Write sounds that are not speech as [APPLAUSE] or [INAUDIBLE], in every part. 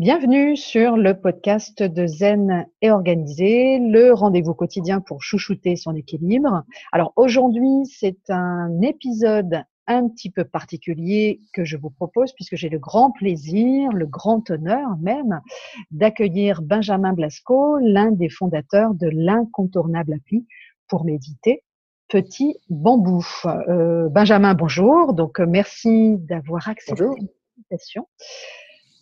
Bienvenue sur le podcast de Zen et Organisé, le rendez-vous quotidien pour chouchouter son équilibre. Alors aujourd'hui, c'est un épisode un petit peu particulier que je vous propose puisque j'ai le grand plaisir, le grand honneur même d'accueillir Benjamin Blasco, l'un des fondateurs de l'incontournable appli pour méditer, Petit Bambou. Euh, Benjamin, bonjour. Donc merci d'avoir accepté l'invitation.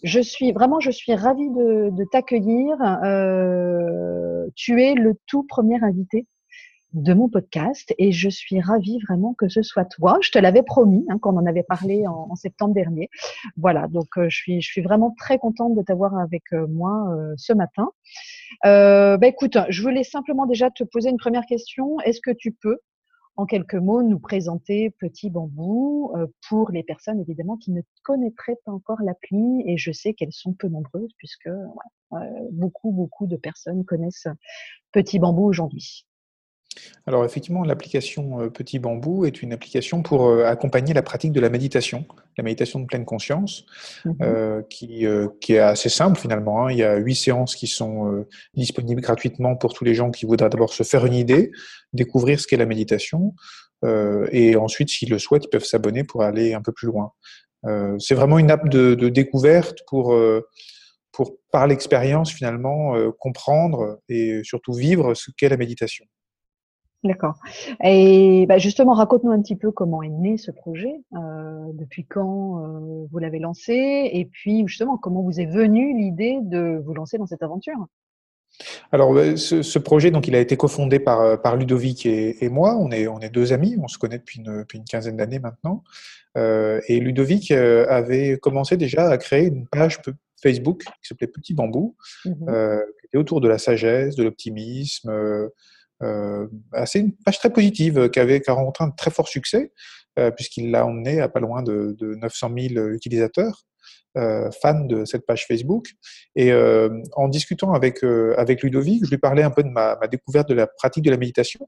Je suis vraiment, je suis ravie de, t'accueillir. Euh, tu es le tout premier invité de mon podcast et je suis ravie vraiment que ce soit toi. Je te l'avais promis hein, quand on en avait parlé en, septembre dernier. Voilà, donc euh, je suis vraiment très contente de t'avoir avec euh, moi euh, ce matin. Bah, écoute, je voulais simplement déjà te poser une première question. Est-ce que tu peux en quelques mots, nous présenter Petit Bambou euh, pour les personnes évidemment qui ne connaîtraient pas encore l'appli et je sais qu'elles sont peu nombreuses puisque euh, beaucoup, beaucoup de personnes connaissent Petit Bambou aujourd'hui. Alors effectivement, l'application euh, Petit Bambou est une application pour euh, accompagner la pratique de la méditation, la méditation de pleine conscience, mmh euh, qui, euh, qui, est assez simple finalement. Hein. Il y a huit séances qui sont euh, disponibles gratuitement pour tous les gens qui voudraient d'abord se faire une idée, découvrir ce qu'est la méditation, et ensuite, s'ils le souhaitent, ils peuvent s'abonner pour aller un peu plus loin. C'est vraiment une app de, de découverte pour pour par l'expérience finalement comprendre et surtout vivre ce qu'est la méditation. D'accord. Et bah justement, raconte-nous un petit peu comment est né ce projet, euh, depuis quand euh, vous l'avez lancé, et puis justement comment vous est venue l'idée de vous lancer dans cette aventure? Alors, ce, ce, projet, donc, il a été cofondé par, euh, par Ludovic et, et, moi. On est, on est deux amis, on se connaît depuis une, depuis une quinzaine d'années maintenant. Euh, et Ludovic avait commencé déjà à créer une page Facebook qui s'appelait Petit Bambou, mmh euh, qui était autour de la sagesse, de l'optimisme, c'est une page très positive euh, qui, avait, a rencontré un très fort succès, euh, puisqu'il l'a emmené à pas loin de, de 900 000 utilisateurs. Euh, fans de cette page Facebook. Et euh, en discutant avec, euh, avec Ludovic, je lui parlais un peu de ma, ma découverte de la pratique de la méditation,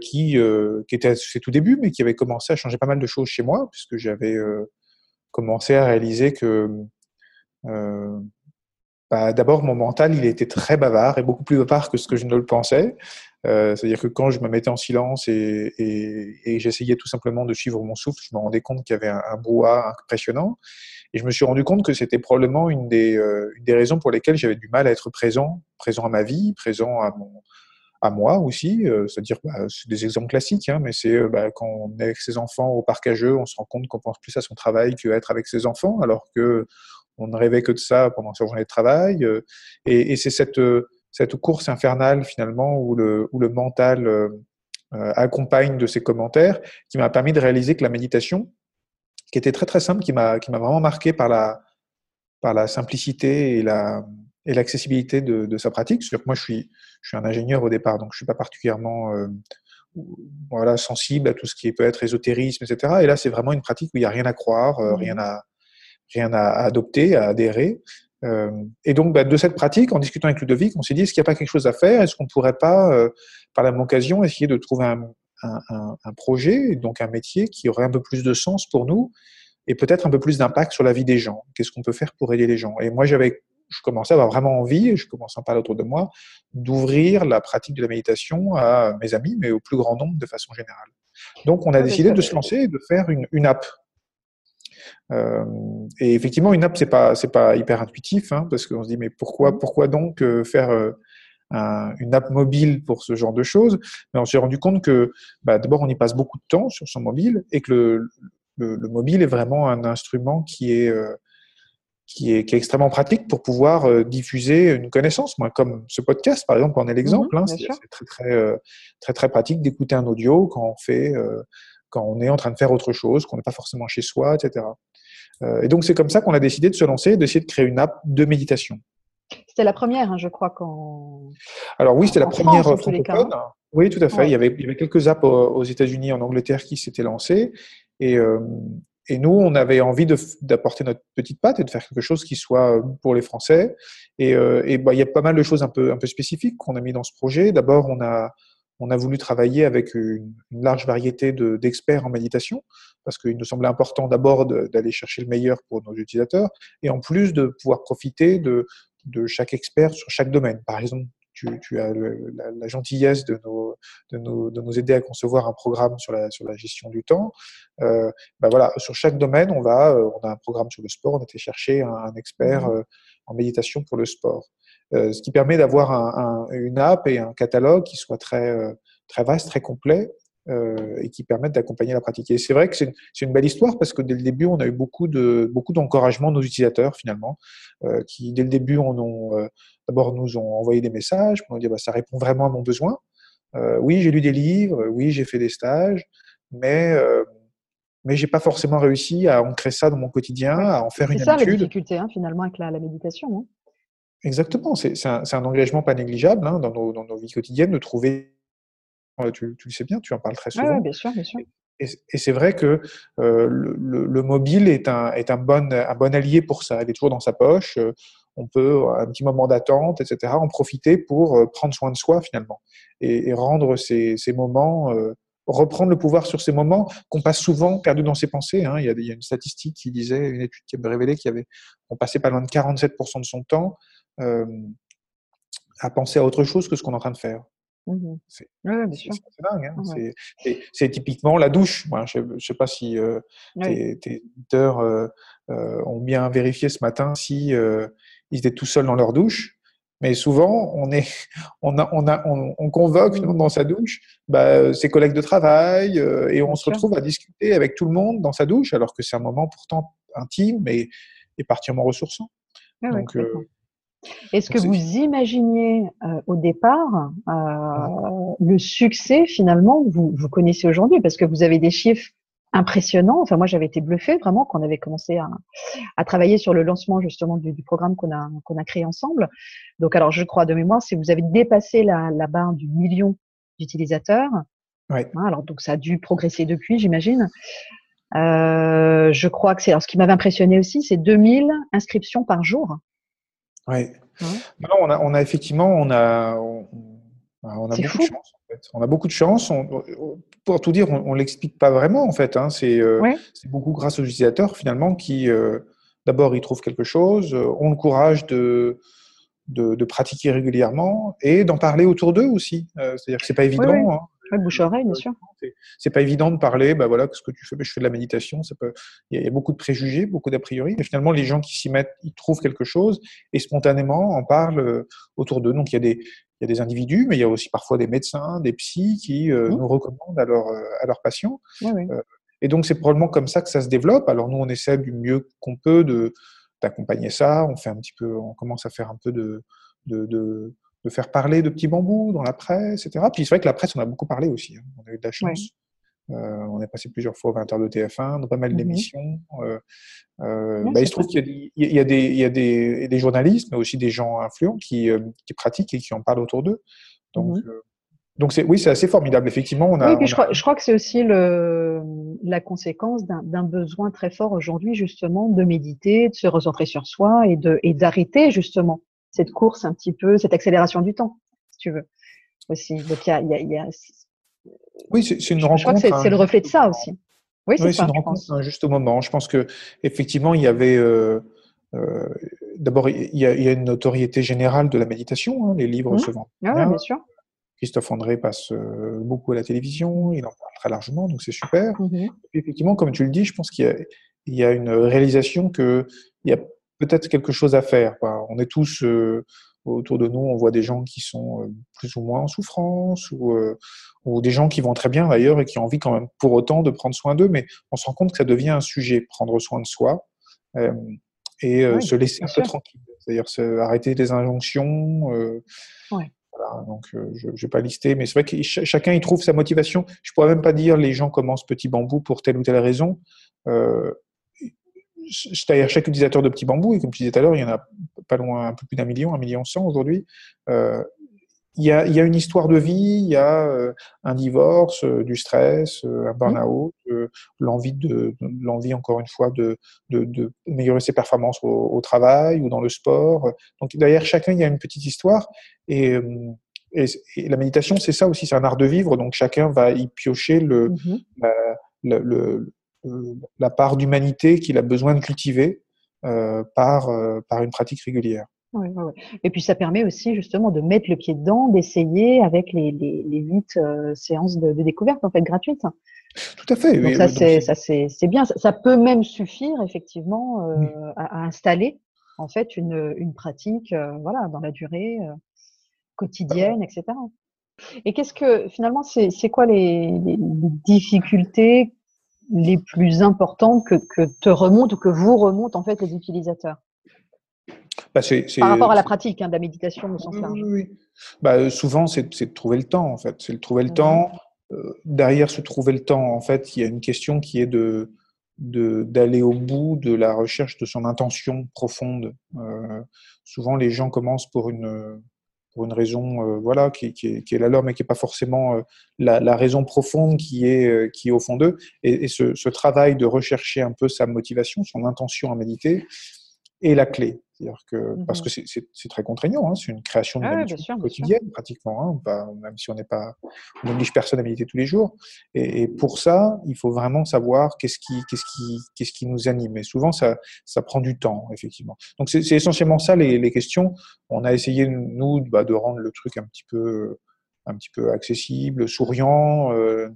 qui, qui était à ses tout débuts, mais qui avait commencé à changer pas mal de choses chez moi, puisque j'avais commencé à réaliser que bah, d'abord, mon mental, il était très bavard et beaucoup plus bavard que ce que je ne le pensais. Euh, C'est-à-dire que quand je me mettais en silence et, j'essayais tout simplement de suivre mon souffle, je me rendais compte qu'il y avait un, brouhaha impressionnant. Et je me suis rendu compte que c'était probablement une des, euh, une des raisons pour lesquelles j'avais du mal à être présent, présent à ma vie, présent à, moi aussi. Euh, C'est-à-dire, bah, c'est des exemples classiques, hein, mais c'est bah, quand on est avec ses enfants au parc à jeux, on se rend compte qu'on pense plus à son travail qu'à être avec ses enfants, alors que on ne rêvait que de ça pendant sa journée de travail. Euh, et, et c'est cette euh, cette course infernale finalement où le, où le mental euh, accompagne de ses commentaires, qui m'a permis de réaliser que la méditation, qui était très très simple, qui m'a vraiment marqué par la par la simplicité et la et l'accessibilité de, de, sa pratique. Que moi je suis je suis un ingénieur au départ, donc je suis pas particulièrement euh, voilà sensible à tout ce qui peut être ésotérisme, etc. Et là c'est vraiment une pratique où il y a rien à croire, euh, rien à rien à adopter, à adhérer. Euh, et donc, bah, de cette pratique, en discutant avec Ludovic, on s'est dit, est-ce qu'il n'y a pas quelque chose à faire? Est-ce qu'on ne pourrait pas, euh, par la même occasion, essayer de trouver un, un, un, projet, donc un métier qui aurait un peu plus de sens pour nous et peut-être un peu plus d'impact sur la vie des gens? Qu'est-ce qu'on peut faire pour aider les gens? Et moi, j'avais, je commençais à avoir vraiment envie, je commençais à parler autour de moi, d'ouvrir la pratique de la méditation à mes amis, mais au plus grand nombre de façon générale. Donc, on a décidé de se lancer et de faire une, une app et effectivement, une app, c'est pas, c'est pas hyper intuitif, hein, parce qu'on se dit, mais pourquoi, mmh. pourquoi donc euh, faire euh, un, une app mobile pour ce genre de choses? Mais on s'est rendu compte que, bah, d'abord, on y passe beaucoup de temps sur son mobile, et que le, le, le mobile est vraiment un instrument qui est euh, qui est, qui est, extrêmement pratique pour pouvoir euh, diffuser une connaissance. Moi, comme ce podcast, par exemple, en est l'exemple. Mmh, hein, c'est très, très, euh, très, très pratique d'écouter un audio quand on fait, euh, quand on est en train de faire autre chose, qu'on n'est pas forcément chez soi, etc. Euh, et donc, c'est comme ça qu'on a décidé de se lancer, d'essayer de créer une app de méditation. C'était la première, hein, je crois, quand. Alors oui, c'était la première France, francophone. Oui, tout à fait. Ouais. Il, y avait, il y avait quelques apps aux États-Unis, en Angleterre, qui s'étaient lancées. Et, euh, et nous, on avait envie d'apporter notre petite patte et de faire quelque chose qui soit pour les Français. Et, euh, et bah, il y a pas mal de choses un peu, un peu spécifiques qu'on a mis dans ce projet. D'abord, on a, on a voulu travailler avec une, large variété d'experts en méditation, parce qu'il nous semblait important d'abord d'aller chercher le meilleur pour nos utilisateurs, et en plus de pouvoir profiter de, de chaque expert sur chaque domaine. Par exemple, tu, as la, gentillesse de nous, de, de nous, aider à concevoir un programme sur la, sur la gestion du temps. Euh, ben voilà, sur chaque domaine, on, va, euh, on a un programme sur le sport, on était chercher un, expert mmh. euh, en méditation pour le sport. Ce qui permet d'avoir un, une app et un catalogue qui soit très, très vaste, très complet, euh, et qui permettent d'accompagner la pratique. Et c'est vrai que c'est une, belle histoire parce que dès le début, on a eu beaucoup de beaucoup d'encouragement de nos utilisateurs finalement, euh, qui dès le début, on ont euh, d'abord nous ont envoyé des messages pour nous dire bah, ça répond vraiment à mon besoin. oui, j'ai lu des livres, oui, j'ai fait des stages, mais mais j'ai pas forcément réussi à ancrer ça dans mon quotidien, à en faire une habitude. C'est ça la difficulté hein, finalement avec la, méditation. Hein. Exactement, c'est un, un, engagement pas négligeable hein, dans, nos, dans nos vies quotidiennes de trouver tu, le sais bien, tu en parles très souvent. Oui, bien sûr, bien sûr. Et, c'est vrai que euh, le, mobile est, un, est un, bon, un bon allié pour ça. Il est toujours dans sa poche. Euh, on peut, un petit moment d'attente, etc., en profiter pour euh, prendre soin de soi finalement et, rendre ces, ces moments, reprendre le pouvoir sur ces moments qu'on passe souvent perdus dans ses pensées. Hein. Il, y a, il, y a, une statistique qui disait, une étude qui avait révélé qu'il y avait, on passait pas loin de 47% de son temps à penser à autre chose que ce qu'on est en train de faire. Mmh c'est dingue. Hein. C'est typiquement la douche. je ne sais pas si euh, tes, éditeurs euh, euh, ont bien vérifié ce matin si ils étaient tout seuls dans leur douche. Mais souvent, on, est, [LAUGHS] on, a, on, a, on, convoque mmh. dans sa douche bah, ses collègues de travail et on se retrouve à discuter avec tout le monde dans sa douche, alors que c'est un moment pourtant intime et, et particulièrement ressourçant. Donc, est-ce que vous imaginiez euh, au départ euh, le succès finalement que vous, vous connaissez aujourd'hui? Parce que vous avez des chiffres impressionnants. Enfin, moi, j'avais été bluffée vraiment quand on avait commencé à, à travailler sur le lancement justement du, du programme qu'on a, qu'on a créé ensemble. Donc, alors, je crois de mémoire, si vous avez dépassé la, la barre du million d'utilisateurs, ouais. Hein, alors donc ça a dû progresser depuis, j'imagine. Euh, je crois que c'est. Alors, ce qui m'avait impressionné aussi, c'est 2000 inscriptions par jour. Ouais. on, a, on a effectivement, on a, on, a beaucoup de chance. En fait. On a beaucoup de chance. pour tout dire, on, ne l'explique pas vraiment en fait. Hein. Euh, c'est beaucoup grâce aux utilisateurs finalement qui, euh, d'abord, ils trouvent quelque chose, euh, ont le courage de, de, pratiquer régulièrement et d'en parler autour d'eux aussi. C'est-à-dire que c'est pas évident. Hein. Ouais, bouche oreille, bien sûr. C'est pas évident de parler, bah voilà, ce que tu fais, bah, je fais de la méditation. Ça peut, il y, a beaucoup de préjugés, beaucoup d'a priori, mais finalement, les gens qui s'y mettent, ils trouvent quelque chose et spontanément en parlent euh, autour d'eux. Donc, il y a des, il y a des individus, mais il y a aussi parfois des médecins, des psys qui euh, mmh. nous recommandent à, leur, euh, à leurs patients. et donc, c'est probablement comme ça que ça se développe. Alors, nous, on essaie du mieux qu'on peut de d'accompagner ça. On fait un petit peu, on commence à faire un peu de, de, de de faire parler de petits bambous dans la presse, etc. Puis c'est vrai que la presse, on a beaucoup parlé aussi. Hein. On a eu de la chance. Euh, on est passé plusieurs fois aux 20h de TF1, de pas mal mmh d'émissions. Euh, euh, bah, il se trouve qu'il y, a, des, il y a des, journalistes, mais aussi des gens influents qui, qui pratiquent et qui en parlent autour d'eux. Donc, mmh donc c'est, oui, c'est assez formidable. Effectivement, on a. Oui, puis je, crois, je, crois, que c'est aussi le, la conséquence d'un, besoin très fort aujourd'hui, justement, de méditer, de se recentrer sur soi et d'arrêter, justement, cette course un petit peu, cette accélération du temps, si tu veux. Aussi. Donc il y a, y a, oui, c'est une rencontre. Je crois que c'est le reflet de ça aussi. Oui, c'est une rencontre juste au moment. Je pense que effectivement, il y avait euh, euh, d'abord il y, a, il y, a, une notoriété générale de la méditation. Hein, les livres mmh. se vendent. Ah, bien. sûr. Christophe André passe euh, beaucoup à la télévision, il en parle très largement, donc c'est super. Mmh Et effectivement, comme tu le dis, je pense qu'il y, y, a une réalisation que il y a peut-être quelque chose à faire. On est tous euh, autour de nous, on voit des gens qui sont euh, plus ou moins en souffrance ou, euh, ou des gens qui vont très bien d'ailleurs et qui ont envie quand même pour autant de prendre soin d'eux, mais on se rend compte que ça devient un sujet, prendre soin de soi et se laisser un peu tranquille, c'est-à-dire arrêter les injonctions. Voilà, donc je ne vais pas lister, mais c'est vrai que chacun y trouve sa motivation. Je pourrais même pas dire les gens commencent petit bambou pour telle ou telle raison. Euh, c'est-à-dire chaque utilisateur de petits bambous, et comme tu disais tout à l'heure, il y en a pas loin, un peu plus d'un million, un million cent aujourd'hui. Euh, il, y a, il y a une histoire de vie, il y a euh, un divorce, euh, du stress, un burn-out, l'envie de, l'envie encore une fois de, de, de améliorer ses performances au, travail ou dans le sport. Donc derrière chacun, il y a une petite histoire et et, la méditation, c'est ça aussi, c'est un art de vivre. Donc chacun va y piocher le, mm-hmm. le, la part d'humanité qu'il a besoin de cultiver euh, par, euh, par une pratique régulière. Et puis ça permet aussi justement de mettre le pied dedans, d'essayer avec les, les, les huit euh, séances de, de, découverte en fait gratuites. Tout à fait. Donc ça c'est ça c'est bien. Ça, peut même suffire effectivement euh, à, à, installer en fait une, une pratique voilà dans la durée quotidienne, etc. Et qu'est-ce que finalement c'est quoi les, les, difficultés les plus importantes que, que te remontent ou que vous remontent en fait les utilisateurs? Bah, Par rapport à la pratique hein, de la méditation au sens large. Oui, Bah, souvent, c'est de trouver le temps, en fait. C'est de trouver le temps. Euh, derrière se trouver le temps, en fait, il y a une question qui est de d'aller au bout de la recherche de son intention profonde. Euh, souvent, les gens commencent pour une pour une raison euh, voilà qui, qui, est, la leur mais qui est pas forcément euh, la, raison profonde qui est euh, qui est au fond d'eux. Et, ce, travail de rechercher un peu sa motivation son intention à méditer est la clé c'est-à-dire que, mmh parce que c'est très contraignant, hein, c'est une création de ah, quotidienne pratiquement, hein, bah, même si on n'est pas, on n'oblige personne à méditer tous les jours. Et, et pour ça, il faut vraiment savoir qu'est-ce qui, qu'est-ce qui, qu'est-ce qui nous anime. Et souvent, ça, ça prend du temps, effectivement. Donc c'est essentiellement ça les, les, questions. On a essayé nous bah, de rendre le truc un petit peu, un petit peu accessible, souriant. Euh,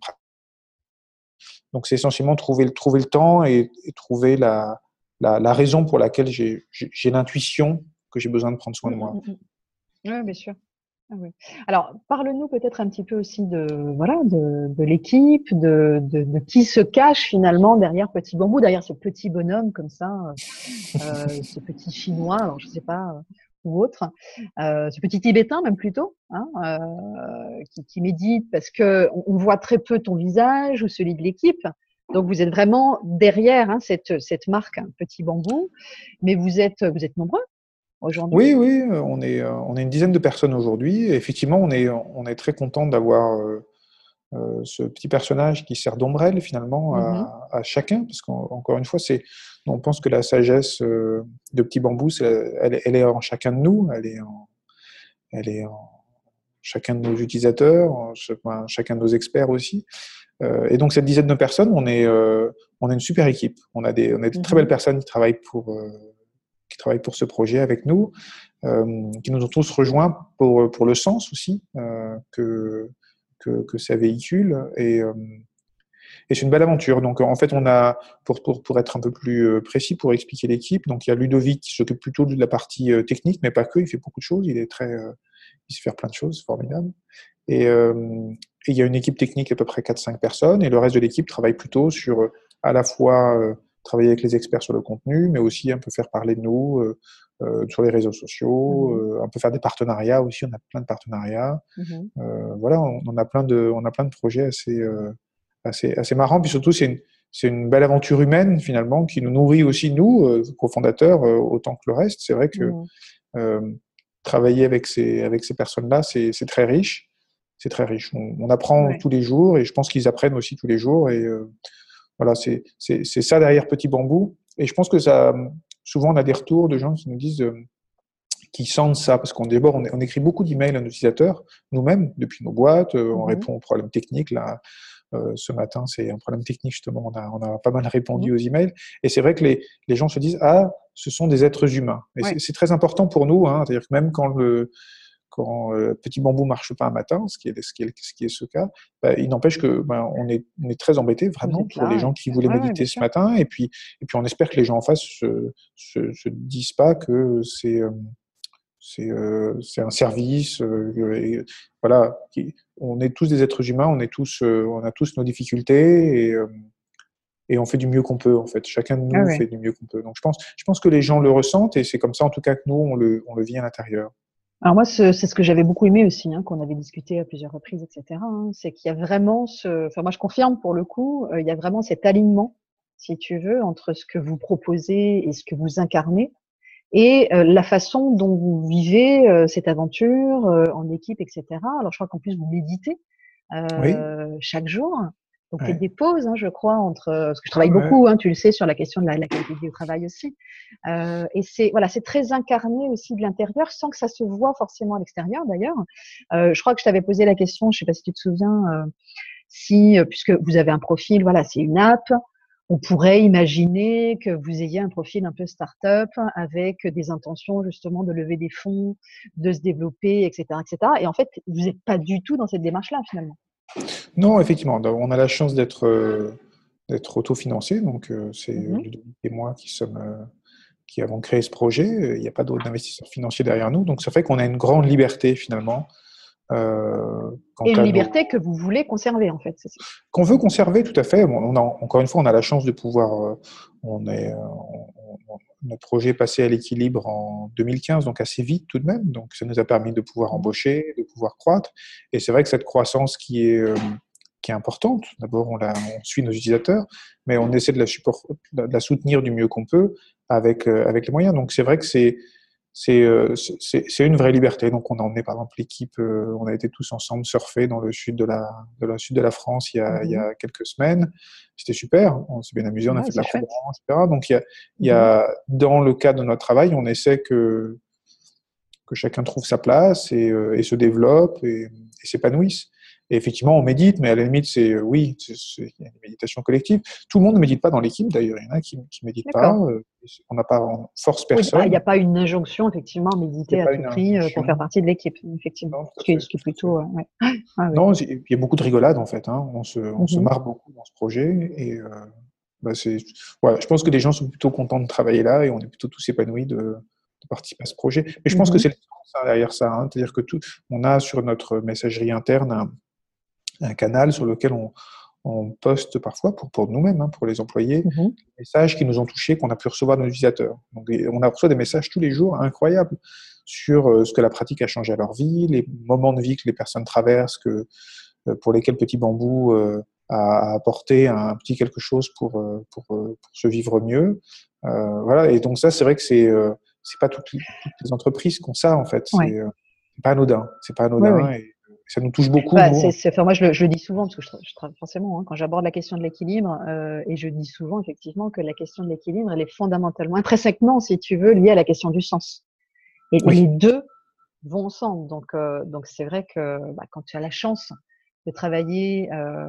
donc c'est essentiellement trouver, trouver le temps et, et trouver la la, raison pour laquelle j'ai l'intuition que j'ai besoin de prendre soin de moi. Mm, mm, mm. Oui, bien sûr. Ah Alors, parle-nous peut-être un petit peu aussi de voilà de, l'équipe, de, de, qui se cache finalement derrière Petit Bambou, derrière ce petit bonhomme comme ça, euh, euh, [LAUGHS] ce petit chinois, alors je sais pas euh, ou autre, ce petit tibétain même plutôt, hein, qui, qui, médite parce que on voit très peu ton visage ou celui de l'équipe. Donc vous êtes vraiment derrière hein, cette, cette marque hein, Petit Bambou, mais vous êtes, vous êtes nombreux aujourd'hui. Oui, oui, on est, euh, on est une dizaine de personnes aujourd'hui. Effectivement, on est, on est très content d'avoir euh, euh, ce petit personnage qui sert d'ombrelle finalement mm-hmm. à, chacun, parce qu'encore une fois, c'est, on pense que la sagesse de Petit Bambou, elle, elle, est en chacun de nous, elle est en, elle est en chacun de nos utilisateurs, en chacun de nos experts aussi. Euh, et donc cette dizaine de personnes, on est, euh, on est une super équipe. On a des, on a des très mhm. belles personnes qui travaillent pour, euh, qui travaillent pour ce projet avec nous, qui nous ont tous rejoints pour, pour le sens aussi que, que, que, ça véhicule. Et, et c'est une belle aventure. Donc, en fait, on a, pour, pour, pour être un peu plus précis, pour expliquer l'équipe, donc il y a Ludovic qui s'occupe plutôt de la partie technique, mais pas que, il fait beaucoup de choses, il est très, il sait faire plein de choses, formidable. Et, et il y a une équipe technique à peu près 4-5 personnes, et le reste de l'équipe travaille plutôt sur euh, à la fois euh, travailler avec les experts sur le contenu, mais aussi un peu faire parler de nous euh, euh sur les réseaux sociaux, mmh. un peu faire des partenariats aussi. On a plein de partenariats. Mmh. voilà, on, on, a plein de, on a plein de projets assez, assez, assez marrants. Puis surtout, c'est une, c'est une belle aventure humaine finalement qui nous nourrit aussi nous, cofondateurs, autant que le reste. C'est vrai que mmh. travailler avec ces, avec ces personnes-là, c'est très riche c'est très riche. On, apprend tous les jours et je pense qu'ils apprennent aussi tous les jours. Et euh, voilà, c'est ça derrière Petit Bambou. Et je pense que ça, souvent on a des retours de gens qui nous disent, euh, qui sentent ça, parce qu'on d'abord on, on, écrit beaucoup d'emails à nos utilisateurs, nous-mêmes, depuis nos boîtes, euh, on mmh répond aux problèmes techniques. Là, ce matin, c'est un problème technique justement. On a, on a pas mal répondu mmh aux emails. Et c'est vrai que les, les, gens se disent ah, ce sont des êtres humains. Et c'est très important pour nous. Hein, C'est-à-dire que même quand le quand euh, Petit Bambou marche pas un matin, ce qui est, ce qui est, ce, qui est ce cas, bah, il n'empêche que ben, on, est, on est très embêté vraiment pour les gens qui voulaient méditer ce matin. Et puis, et puis on espère que les gens en face se, se, se disent pas que c'est euh, c'est euh, un service. Euh, voilà, on est tous des êtres humains, on est tous, euh, on a tous nos difficultés et, et on fait du mieux qu'on peut en fait. Chacun de nous ah fait du mieux qu'on peut. Donc je pense, je pense que les gens le ressentent et c'est comme ça en tout cas que nous on le, on le vit à l'intérieur. Alors moi, c'est ce que j'avais beaucoup aimé aussi, hein, qu'on avait discuté à plusieurs reprises, etc. Hein, c'est qu'il y a vraiment ce, enfin moi je confirme pour le coup, euh, il y a vraiment cet alignement, si tu veux, entre ce que vous proposez et ce que vous incarnez, et euh, la façon dont vous vivez euh, cette aventure en équipe, etc. Alors je crois qu'en plus vous méditez chaque jour. Donc, il y a des pauses, hein, je crois, entre. Parce que je travaille beaucoup, hein, tu le sais, sur la question de la, qualité du travail aussi. Euh, et c'est voilà, c'est très incarné aussi de l'intérieur, sans que ça se voit forcément à l'extérieur, d'ailleurs. Euh, je crois que je t'avais posé la question, je sais pas si tu te souviens, euh, si, euh, puisque vous avez un profil, voilà, c'est une app, on pourrait imaginer que vous ayez un profil un peu start-up avec des intentions justement de lever des fonds, de se développer, etc., etc. Et en fait, vous n'êtes pas du tout dans cette démarche-là finalement. Non, effectivement, on a la chance d'être euh, d'être autofinancé, donc euh, c'est mmh et moi qui sommes euh, qui avons créé ce projet. Il n'y a pas d'autres investisseurs financiers derrière nous, donc ça fait qu'on a une grande liberté finalement. et une liberté que vous voulez conserver en fait. Qu'on veut conserver, tout à fait. On a, encore une fois, on a la chance de pouvoir. on est, notre projet passé à l'équilibre en 2015, donc assez vite tout de même. Donc ça nous a permis de pouvoir embaucher, de pouvoir croître. Et c'est vrai que cette croissance qui est, euh, importante, d'abord on, suit nos utilisateurs, mais on essaie de la, soutenir du mieux qu'on peut avec, euh, avec les moyens. Donc c'est vrai que c'est c'est une vraie liberté. Donc, on a emmené, par exemple, l'équipe, euh, on a été tous ensemble surfer dans le sud de la, de la, sud de la France il y a, il y a mmh quelques semaines. C'était super. On s'est bien amusé, on a fait de la conférence, etc. Donc, il y a, il y a, mmh dans le cadre de notre travail, on essaie que, que chacun trouve sa place et, euh, et se développe et, et s'épanouisse. Et effectivement, on médite, mais à la limite, c'est oui, c'est une méditation collective. Tout le monde ne médite pas dans l'équipe, d'ailleurs. Il y en a qui ne méditent pas. Euh, on n'a pas on force personne. il n'y a pas une injonction, effectivement, à méditer à tout prix euh, pour faire partie de l'équipe, effectivement. ce, qui est, plutôt. Euh, ah non, il y a beaucoup de rigolade, en fait. Hein. On, se, on se mhm. marre beaucoup dans ce projet. Et bah, voilà, je pense que les gens sont plutôt contents de travailler là et on est plutôt tous épanouis de, participer à ce projet. Mais je pense que mhm. c'est le sens derrière ça. Hein. C'est-à-dire que tout, on a sur notre messagerie interne un, un canal sur lequel on, on poste parfois pour, pour nous-mêmes, hein, pour les employés, mhm. des messages qui nous ont touchés, qu'on a pu recevoir de nos utilisateurs. Donc, on a reçu des messages tous les jours incroyables sur euh, ce que la pratique a changé à leur vie, les moments de vie que les personnes traversent, que, euh, pour lesquels Petit Bambou euh, a apporté un petit quelque chose pour, pour, pour se vivre mieux. voilà. Et donc ça, c'est vrai que c'est c'est pas toutes, les entreprises qui ont ça en fait. C'est pas anodin. C'est pas anodin. Et, ça nous touche beaucoup. Bah, moi, je le, dis souvent, parce que je, travaille forcément, hein, quand j'aborde la question de l'équilibre, euh, et je dis souvent, effectivement, que la question de l'équilibre, elle est fondamentalement, intrinsèquement, si tu veux, liée à la question du sens. Et les deux vont ensemble. Donc, euh, donc c'est vrai que bah, quand tu as la chance de travailler euh,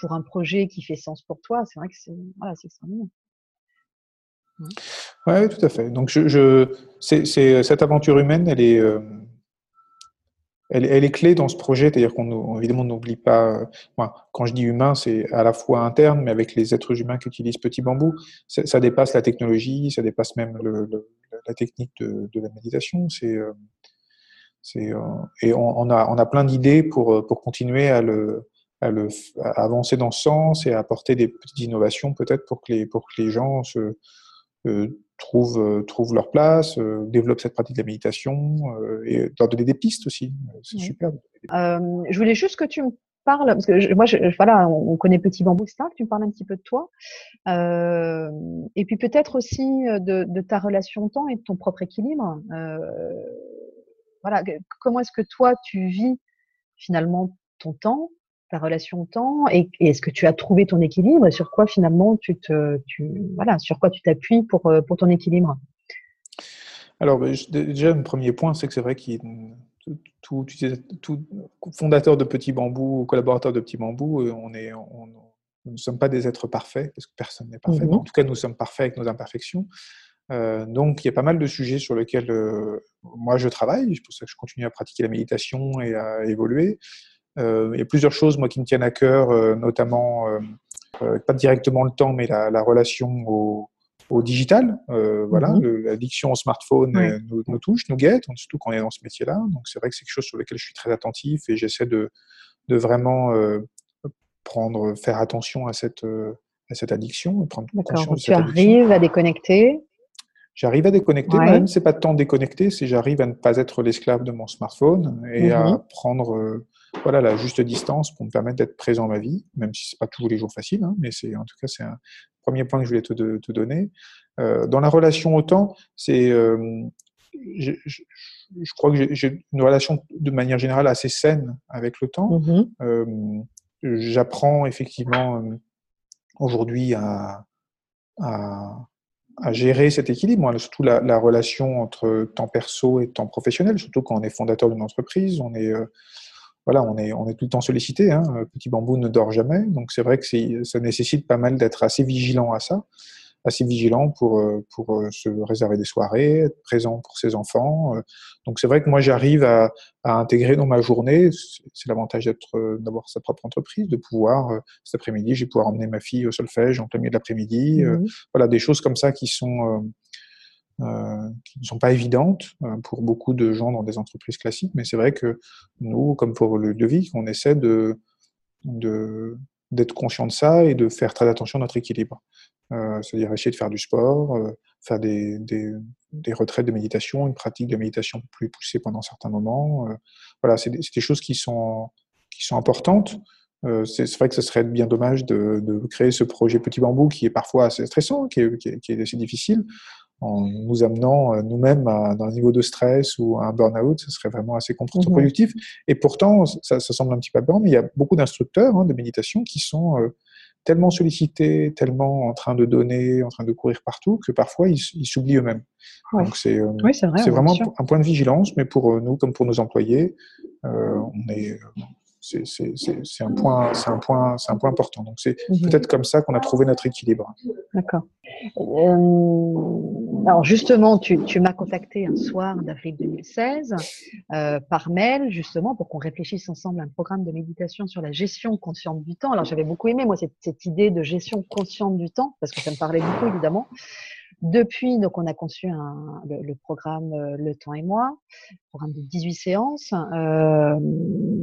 pour un projet qui fait sens pour toi, c'est vrai que c'est voilà, extraordinaire. Oui, tout à fait. Donc, je, je c'est, cette aventure humaine, elle est, elle, est clé dans ce projet, c'est-à-dire qu'on évidemment n'oublie pas. Euh, quand je dis humain, c'est à la fois interne, mais avec les êtres humains qui utilisent Petit Bambou, ça dépasse la technologie, ça dépasse même la technique de, la méditation. Euh, euh, et on, a, on a plein d'idées pour, pour continuer à le, à, le, avancer dans ce sens et à apporter des petites innovations peut-être pour que les, pour que les gens se, trouvent leur place, euh, développent cette pratique de la méditation euh, et leur donner des pistes aussi. C'est super. je voulais juste que tu me parles, parce que moi, je, voilà, on connaît Petit Bambou, etc., que tu me parles un petit peu de toi. et puis peut-être aussi de, de, ta relation au temps et de ton propre équilibre. voilà, comment est-ce que toi, tu vis finalement ton temps ta relation au temps et, est-ce que tu as trouvé ton équilibre et sur quoi finalement tu te, tu, voilà, sur quoi tu t'appuies pour, euh, pour ton équilibre? Alors ben, déjà, le premier point, c'est que c'est vrai qu'il tout, tout, fondateur de Petit Bambou, collaborateur de Petit Bambou, euh, on est, nous ne sommes pas des êtres parfaits, parce que personne n'est parfait. Mhm. En tout cas, nous sommes parfaits avec nos imperfections. Euh, donc, il y a pas mal de sujets sur lesquels moi je travaille. C'est pour ça que je continue à pratiquer la méditation et à évoluer. Euh, il y a plusieurs choses, moi, qui me tiennent à cœur, euh, notamment, euh, pas directement le temps, mais la, la relation au, au digital. Euh, voilà, mhm. l'addiction au smartphone nous, nous, touche, nous guette, surtout quand on est dans ce métier-là. Donc c'est vrai que c'est quelque chose sur lequel je suis très attentif et j'essaie de, de vraiment euh, prendre, faire attention à cette, à cette addiction. Prendre attention tu arrives à déconnecter? J'arrive à déconnecter, ouais. même c'est pas tant déconnecter, c'est j'arrive à ne pas être l'esclave de mon smartphone et à mhm. prendre voilà, la juste distance pour me permettre d'être présent dans ma vie, même si c'est pas tous les jours facile, hein, mais c'est en tout cas c'est un premier point que je voulais te, te donner. Euh, dans la relation au temps, c'est euh, je, je, crois que j'ai une relation de manière générale assez saine avec le temps. Mm-hmm. euh, j'apprends effectivement aujourd'hui à, à, à, gérer cet équilibre, surtout la, la, relation entre temps perso et temps professionnel, surtout quand on est fondateur d'une entreprise, on est voilà, on est, on est tout le temps sollicité. Hein. Petit bambou ne dort jamais, donc c'est vrai que ça nécessite pas mal d'être assez vigilant à ça assez vigilant pour, euh, pour euh, se réserver des soirées, être présent pour ses enfants. Euh. Donc c'est vrai que moi j'arrive à, à, intégrer dans ma journée, c'est l'avantage d'être d'avoir sa propre entreprise, de pouvoir cet après-midi, je vais pouvoir emmener ma fille au solfège en plein milieu de l'après-midi. Mmh voilà des choses comme ça qui sont euh, qui ne sont pas évidentes pour beaucoup de gens dans des entreprises classiques, mais c'est vrai que nous, comme pour le devis, on essaie de, d'être conscient de ça et de faire très attention à notre équilibre. Euh, c'est-à-dire essayer de faire du sport, euh, faire des, des, retraites de méditation, une pratique de méditation plus poussée pendant certains moments. Euh, voilà, c'est des, choses qui sont, qui sont importantes. c'est vrai que ce serait bien dommage de, de, créer ce projet Petit Bambou qui est parfois assez stressant, qui est, qui est assez difficile, en nous amenant nous-mêmes à, un niveau de stress ou à un burn-out, ce serait vraiment assez contre-productif. Mmh et pourtant, ça, ça, semble un petit peu aberrant, mais il y a beaucoup d'instructeurs hein, de méditation qui sont tellement sollicités, tellement en train de donner, en train de courir partout, que parfois ils s'oublient eux-mêmes. Donc c'est euh, vraiment un point de vigilance, mais pour euh, nous comme pour nos employés, euh, on est c'est un point, c'est un point, c'est un point important. Donc c'est mhm. peut-être comme ça qu'on a trouvé notre équilibre. D'accord. Euh, alors justement, tu, tu m'as contacté un soir d'avril 2016 euh, par mail justement pour qu'on réfléchisse ensemble à un programme de méditation sur la gestion consciente du temps. Alors j'avais beaucoup aimé moi cette, cette idée de gestion consciente du temps parce que ça me parlait beaucoup évidemment. Depuis, donc, on a conçu le, programme euh, Le Temps et moi, programme de 18 séances, euh,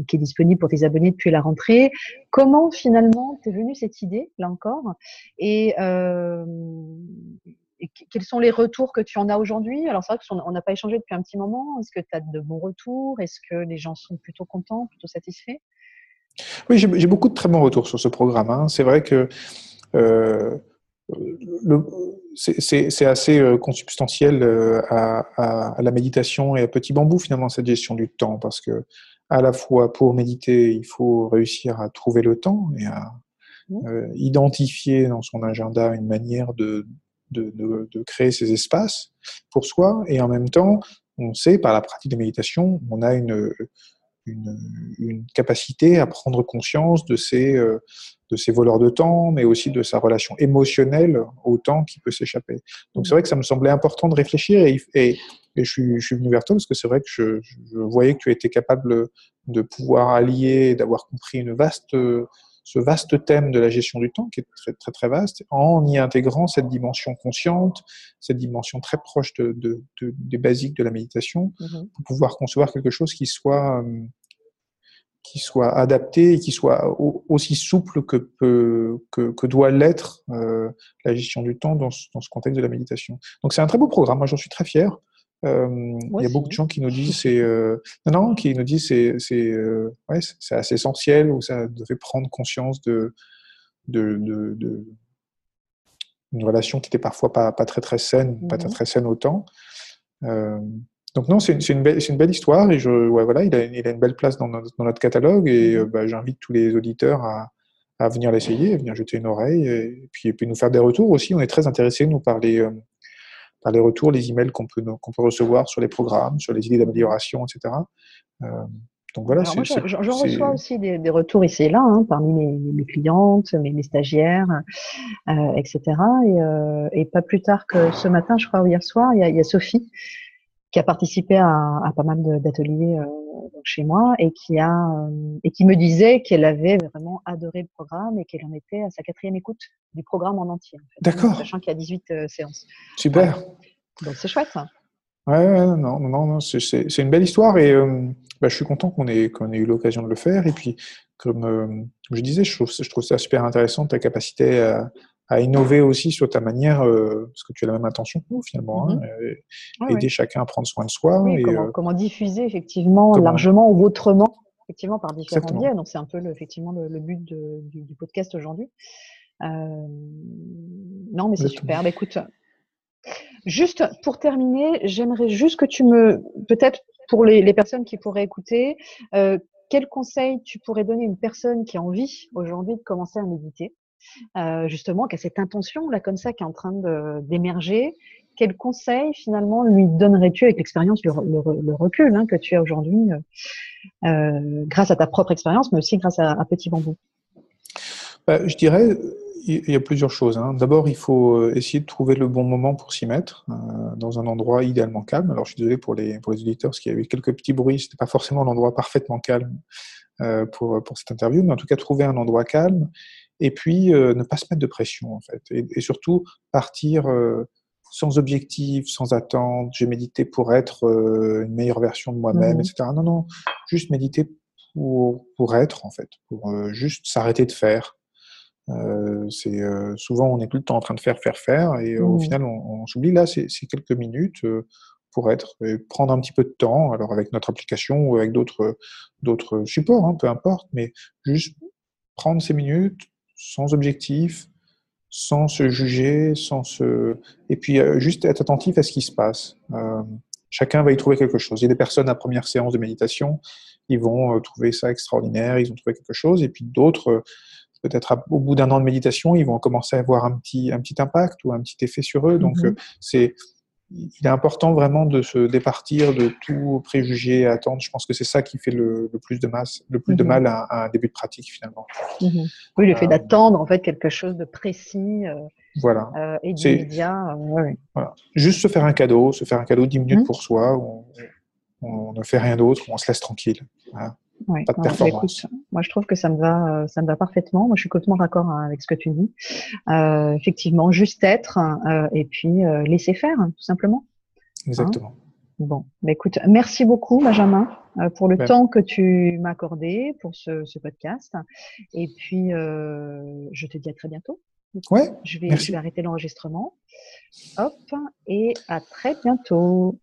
qui est disponible pour tes abonnés depuis la rentrée. Comment finalement t'es venue cette idée, là encore, et, euh, quels sont les retours que tu en as aujourd'hui? Alors c'est vrai qu'on n'a pas échangé depuis un petit moment. Est-ce que tu as de bons retours? Est-ce que les gens sont plutôt contents, plutôt satisfaits? Oui, j'ai beaucoup de très bons retours sur ce programme. Hein. C'est vrai que euh, c'est assez euh, consubstantiel euh, à, à, à, la méditation et à Petit Bambou finalement cette gestion du temps parce que à la fois pour méditer il faut réussir à trouver le temps et à mmh. euh, identifier dans son agenda une manière de, de, de, de, créer ces espaces pour soi et en même temps on sait par la pratique de méditation on a une, une, une capacité à prendre conscience de ces euh, de ses voleurs de temps, mais aussi de sa relation émotionnelle au temps qui peut s'échapper. Donc c'est vrai que ça me semblait important de réfléchir et, et, et je, suis, je, suis, venu vers toi parce que c'est vrai que je, je, voyais que tu étais capable de pouvoir allier, d'avoir compris une vaste, ce vaste thème de la gestion du temps qui est très très, très vaste, en y intégrant cette dimension consciente, cette dimension très proche de, de, de des basiques de la méditation, mmh pour pouvoir concevoir quelque chose qui soit qui soit adapté et qui soit aussi souple que, peut, que, que doit l'être euh, la gestion du temps dans ce, dans ce, contexte de la méditation. Donc c'est un très beau programme, moi j'en suis très fier. Euh, il y a beaucoup de gens qui nous disent c'est euh, non non qui nous disent c'est c'est ouais, c'est assez essentiel ou ça devait prendre conscience de de, de, de une relation qui était parfois pas, pas très très saine, pas très très saine autant. Euh, donc non, c'est une, belle, une belle histoire et je, ouais, voilà, il a, il a une belle place dans notre, dans notre catalogue et euh, bah, j'invite tous les auditeurs à, à venir l'essayer, à venir jeter une oreille et puis, et puis nous faire des retours aussi. On est très intéressés, nous, par les, euh, par les retours, les emails qu'on peut, qu'on peut recevoir sur les programmes, sur les idées d'amélioration, etc. Euh, donc voilà. J'en reçois aussi des, des, retours ici et là, hein, parmi mes, mes, clientes, mes, mes stagiaires, etc. Et, et, pas plus tard que ce matin, je crois, ou hier soir, il y a, il y a Sophie qui a participé à, à pas mal d'ateliers euh, chez moi et qui a euh, et qui me disait qu'elle avait vraiment adoré le programme et qu'elle en était à sa quatrième écoute du programme en entier. En fait, D'accord. Sachant qu'il y a 18 euh, séances. Super. Donc c'est chouette. Ça. Ouais, non, non, non c'est une belle histoire et bah, je suis content qu'on ait, qu'on ait eu l'occasion de le faire. Et puis, comme je disais, je trouve, je trouve ça super intéressant ta capacité à, à innover aussi sur ta manière, euh, parce que tu as la même intention que nous finalement, hein, mm-hmm. aider chacun à prendre soin de soi. et, comment, euh, comment, diffuser effectivement largement ou autrement, effectivement par différents biais. Donc c'est un peu le, effectivement le, but de, du, du, podcast aujourd'hui. Euh, non, mais c'est super. Bah, écoute, juste pour terminer, j'aimerais juste que tu me, peut-être pour les, les, personnes qui pourraient écouter, euh, quel conseil tu pourrais donner à une personne qui a envie aujourd'hui de commencer à méditer, justement, qui a cette intention là comme ça, qui est en train d'émerger quel conseil finalement lui donnerais-tu avec l'expérience, le, recul hein, que tu as aujourd'hui, grâce à ta propre expérience, mais aussi grâce à, Petit Bambou? Bah, Je dirais, il y a plusieurs choses. Hein. D'abord, il faut euh, essayer de trouver le bon moment pour s'y mettre, euh, dans un endroit idéalement calme. Alors, je suis désolé pour les, pour les auditeurs, parce qu'il y a eu quelques petits bruits. Ce n'était pas forcément l'endroit parfaitement calme euh, pour, pour cette interview, mais en tout cas, trouver un endroit calme. Et puis, ne pas se mettre de pression, en fait. Et, surtout, partir sans objectif, sans attente. J'ai médité pour être une meilleure version de moi-même, mmh etc. Non, non, juste méditer pour, pour être, en fait, pour juste s'arrêter de faire. Euh, c'est euh, souvent on est tout le temps en train de faire, faire, faire, et au mmh. final on, s'oublie. Là, c'est quelques minutes euh, pour être, prendre un petit peu de temps, alors avec notre application ou avec d'autres d'autres supports, hein, peu importe, mais juste prendre ces minutes sans objectif, sans se juger, sans se, et puis juste être attentif à ce qui se passe. chacun va y trouver quelque chose. Il y a des personnes à première séance de méditation, ils vont trouver ça extraordinaire, ils ont trouvé quelque chose, et puis d'autres peut-être au bout d'un an de méditation, ils vont commencer à avoir un petit, un petit impact ou un petit effet sur eux. Donc, mhm. euh, c'est, il est important vraiment de se départir de tout préjugé, attendre. Je pense que c'est ça qui fait le, plus de masse, le plus de mhm. mal à, un début de pratique finalement. Mhm. Oui, le fait euh, d'attendre en fait quelque chose de précis. Euh, voilà. et d'immédiat. Voilà. Juste se faire un cadeau, se faire un cadeau 10 minutes pour soi. On, on, ne fait rien d'autre, on se laisse tranquille. Voilà. Ouais, pas de performance. moi, je trouve que ça me va, euh, ça me va parfaitement. Moi, je suis complètement d'accord hein, avec ce que tu dis. Euh, effectivement, juste être euh, et puis euh, laisser faire, tout simplement. Exactement. Hein bon, bah, écoute, merci beaucoup, Benjamin, euh, pour le ben temps que tu m'as accordé pour ce, ce, podcast. Et puis, je te dis à très bientôt. Ouais. Je vais, je vais arrêter l'enregistrement. Hop, et à très bientôt.